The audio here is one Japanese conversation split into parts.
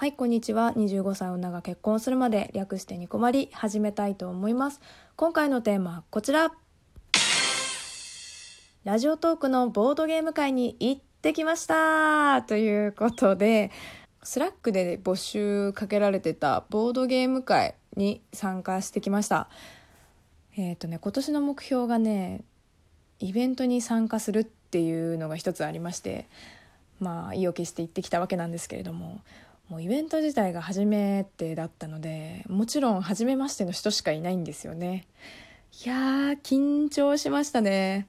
はい、こんにちは。25歳女が結婚するまで略してニコマリ始めたいと思います。今回のテーマはこちら。ラジオトークのボードゲーム会に行ってきましたということで、スラックで募集かけられてたボードゲーム会に参加してきました。えっ、とね、今年の目標がね、イベントに参加するっていうのが一つありまして、まあ意を決して行ってきたわけなんですけれどももうイベント自体が初めてだったのでもちろん初めましての人しかいないんですよね。いやー緊張しましたね。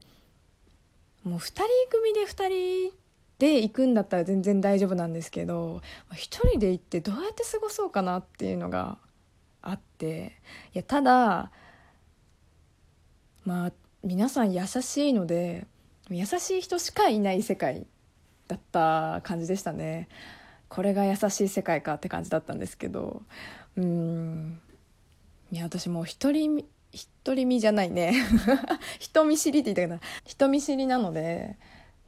もう2人組で2人で行くんだったら全然大丈夫なんですけど1人で行ってどうやって過ごそうかなっていうのがあっていやただまあ皆さん優しいので優しい人しかいない世界だった感じでしたね。これが優しい世界かって感じだったんですけどうん。いや私もう一人一人身じゃないね。人見知りって言ったかな。人見知りなので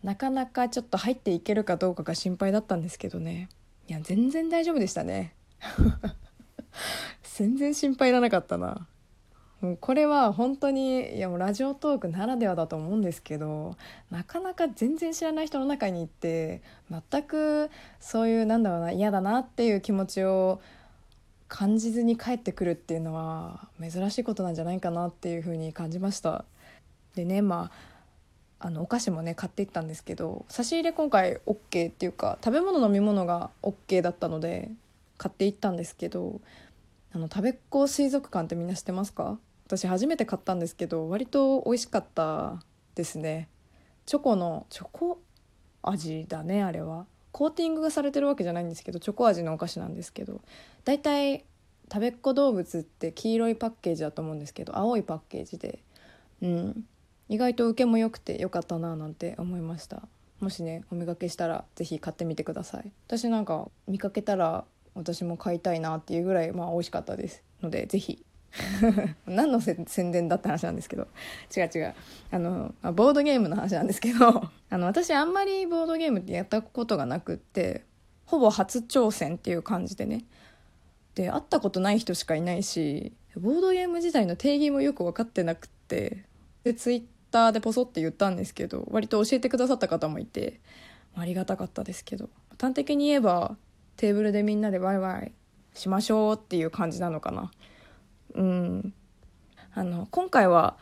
なかなかちょっと入っていけるかどうかが心配だったんですけどね。いや全然大丈夫でしたね。全然心配いらなかったな。もうこれは本当にいやもうラジオトークならではだと思うんですけどなかなか全然知らない人の中に行って全くそういうなんだろうな嫌だなっていう気持ちを感じずに帰ってくるっていうのは珍しいことなんじゃないかなっていうふうに感じました。でねまああのお菓子もね買っていったんですけど差し入れ今回 OK っていうか食べ物飲み物が OK だったので買っていったんですけどあの食べっ子水族館ってみんな知ってますか？私初めて買ったんですけど割と美味しかったですね。チョコのチョコ味だねあれは。コーティングがされてるわけじゃないんですけどチョコ味のお菓子なんですけど。大体食べっ子動物って黄色いパッケージだと思うんですけど青いパッケージで。うん。意外と受けも良くて良かったななんて思いました。もしねお見かけしたら是非買ってみてください。私なんか見かけたら私も買いたいなっていうぐらいまあ美味しかったですので是非 何の宣伝だった話なんですけど。違う違う。あのボードゲームの話なんですけど。あの私あんまりボードゲームってやったことがなくってほぼ初挑戦っていう感じでね。で会ったことない人しかいないしボードゲーム自体の定義もよく分かってなくってでツイッターでポソって言ったんですけど割と教えてくださった方もいてありがたかったですけど。端的に言えばテーブルでみんなでワイワイしましょうっていう感じなのかな。うん、あの今回は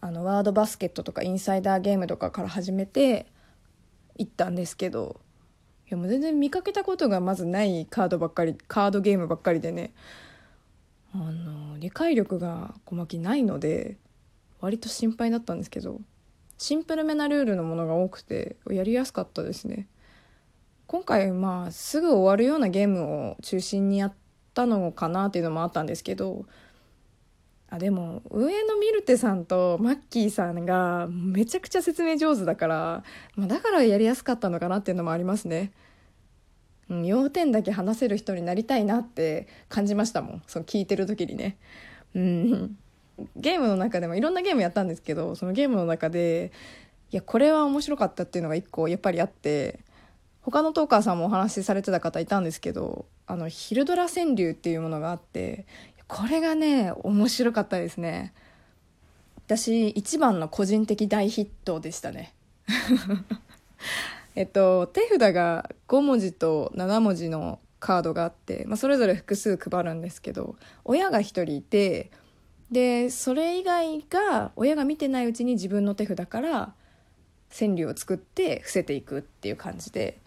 あのワードバスケットとかインサイダーゲームとかから始めて行ったんですけどいやもう全然見かけたことがまずないカードばっかりカードゲームばっかりでね。あの理解力が小牧ないので割と心配だったんですけどシンプルめなルールのものが多くてやりやすかったですね。今回まあすぐ終わるようなゲームを中心にやったのかなっていうのもあったんですけどあでも上野ミルテさんとマッキーさんがめちゃくちゃ説明上手だから、まあ、だからやりやすかったのかなっていうのもありますね。うん、要点だけ話せる人になりたいなって感じましたもんその聞いてる時にね。うんゲームの中でもいろんなゲームやったんですけどそのゲームの中でいやこれは面白かったっていうのが一個やっぱりあって他のトーカーさんもお話しされてた方いたんですけどあのヒルドラ川柳っていうものがあってこれがね面白かったですね。私一番の個人的大ヒットでしたね。えっと手札が5文字と7文字のカードがあって、まあ、それぞれ複数配るんですけど親が1人いてでそれ以外が親が見てないうちに自分の手札から川柳を作って伏せていくっていう感じで。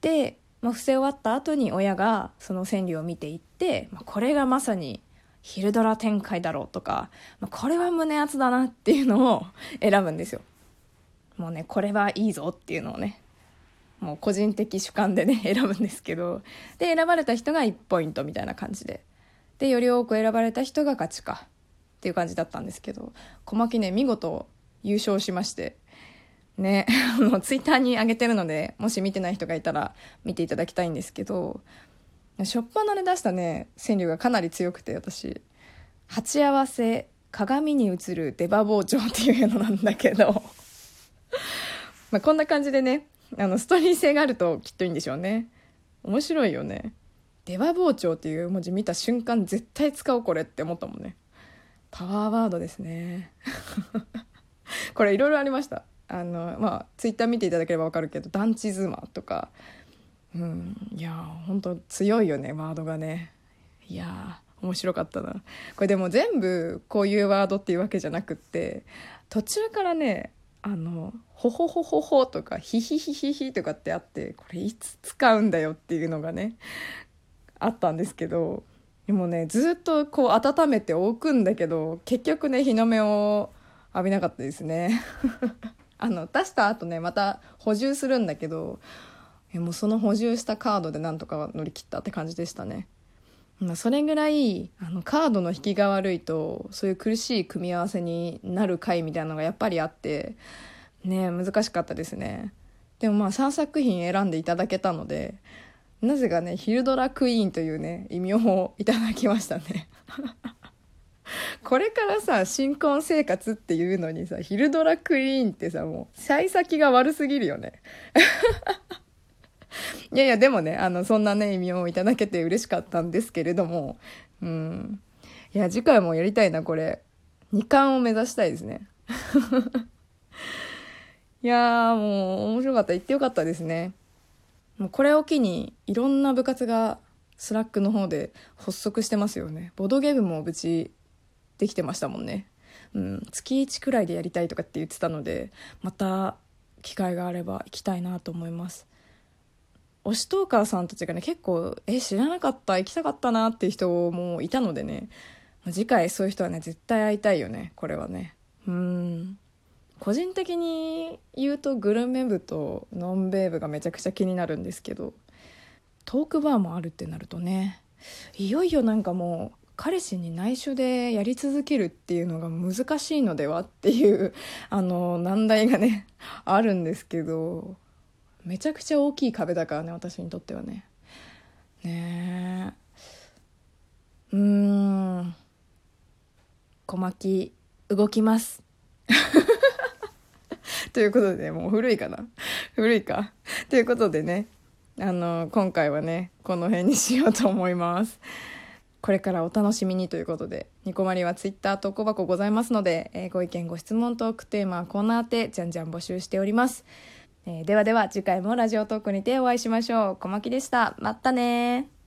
で、まあ、伏せ終わった後に親がその川柳を見ていって、まあ、これがまさにヒルドラ展開だろうとか、まあ、これは胸熱だなっていうのを選ぶんですよ。もうねこれはいいぞっていうのをねもう個人的主観でね 選ぶんですけどで選ばれた人が1ポイントみたいな感じででより多く選ばれた人が勝ちかっていう感じだったんですけど小牧ね見事優勝しましてね あのツイッターに上げてるのでもし見てない人がいたら見ていただきたいんですけど初っ端で出したね川柳がかなり強くて私「鉢合わせ鏡に映る出刃包丁」っていうのなんだけど。まあこんな感じでねあのストーリー性があるときっといいんでしょうね。面白いよね。出羽包丁っていう文字見た瞬間絶対使おうこれって思ったもんね。パワーワードですね。これいろいろありました。あのまあツイッター見ていただければ分かるけど団地妻とか。うんいや本当強いよねワードがね。いや面白かったな。これでも全部こういうワードっていうわけじゃなくって途中からねあの「ほほほほほ」とか「ヒヒヒヒヒ」とかってあってこれいつ使うんだよっていうのがねあったんですけどでもねずっとこう温めておくんだけど結局ね日の目を浴びなかったですね。あの出した後ねまた補充するんだけどもうその補充したカードでなんとか乗り切ったって感じでしたね。まあ、それぐらいあのカードの引きが悪いとそういう苦しい組み合わせになる回みたいなのがやっぱりあってね難しかったですねでもまあ3作品選んでいただけたのでなぜかねヒルドラクイーンというね異名をいただきましたねこれからさ新婚生活っていうのにさヒルドラクイーンってさもう幸先が悪すぎるよね いやいや、でもね、あの、そんなね、1位をいただけて嬉しかったんですけれども、うん。いや、次回もやりたいな、これ。2冠を目指したいですね。いやー、もう、面白かった。行ってよかったですね。もうこれを機に、いろんな部活が、スラックの方で発足してますよね。ボードゲームもぶちできてましたもんね。うん、月1くらいでやりたいとかって言ってたので、また機会があれば行きたいなと思います。推しトーカーさんたちがね結構え知らなかった行きたかったなっていう人もいたのでね次回そういう人はね絶対会いたいよねこれはねうん個人的に言うとグルメ部とノンベー部がめちゃくちゃ気になるんですけどトークバーもあるってなるとねいよいよなんかもう彼氏に内緒でやり続けるっていうのが難しいのではっていう あの難題がね あるんですけどめちゃくちゃ大きい壁だからね私にとってはね。ねえ。うん。小巻き動きます。ということで、もう古いかな。古いか。ということでね、あの、今回はね、この辺にしようと思います。これからお楽しみにということで、ニコマリはツイッター投稿箱ございますので、えー、ご意見、ご質問、トークテーマ、コーナーて、じゃんじゃん募集しております。えー、ではでは次回もラジオトークにてお会いしましょう。小牧でした。またね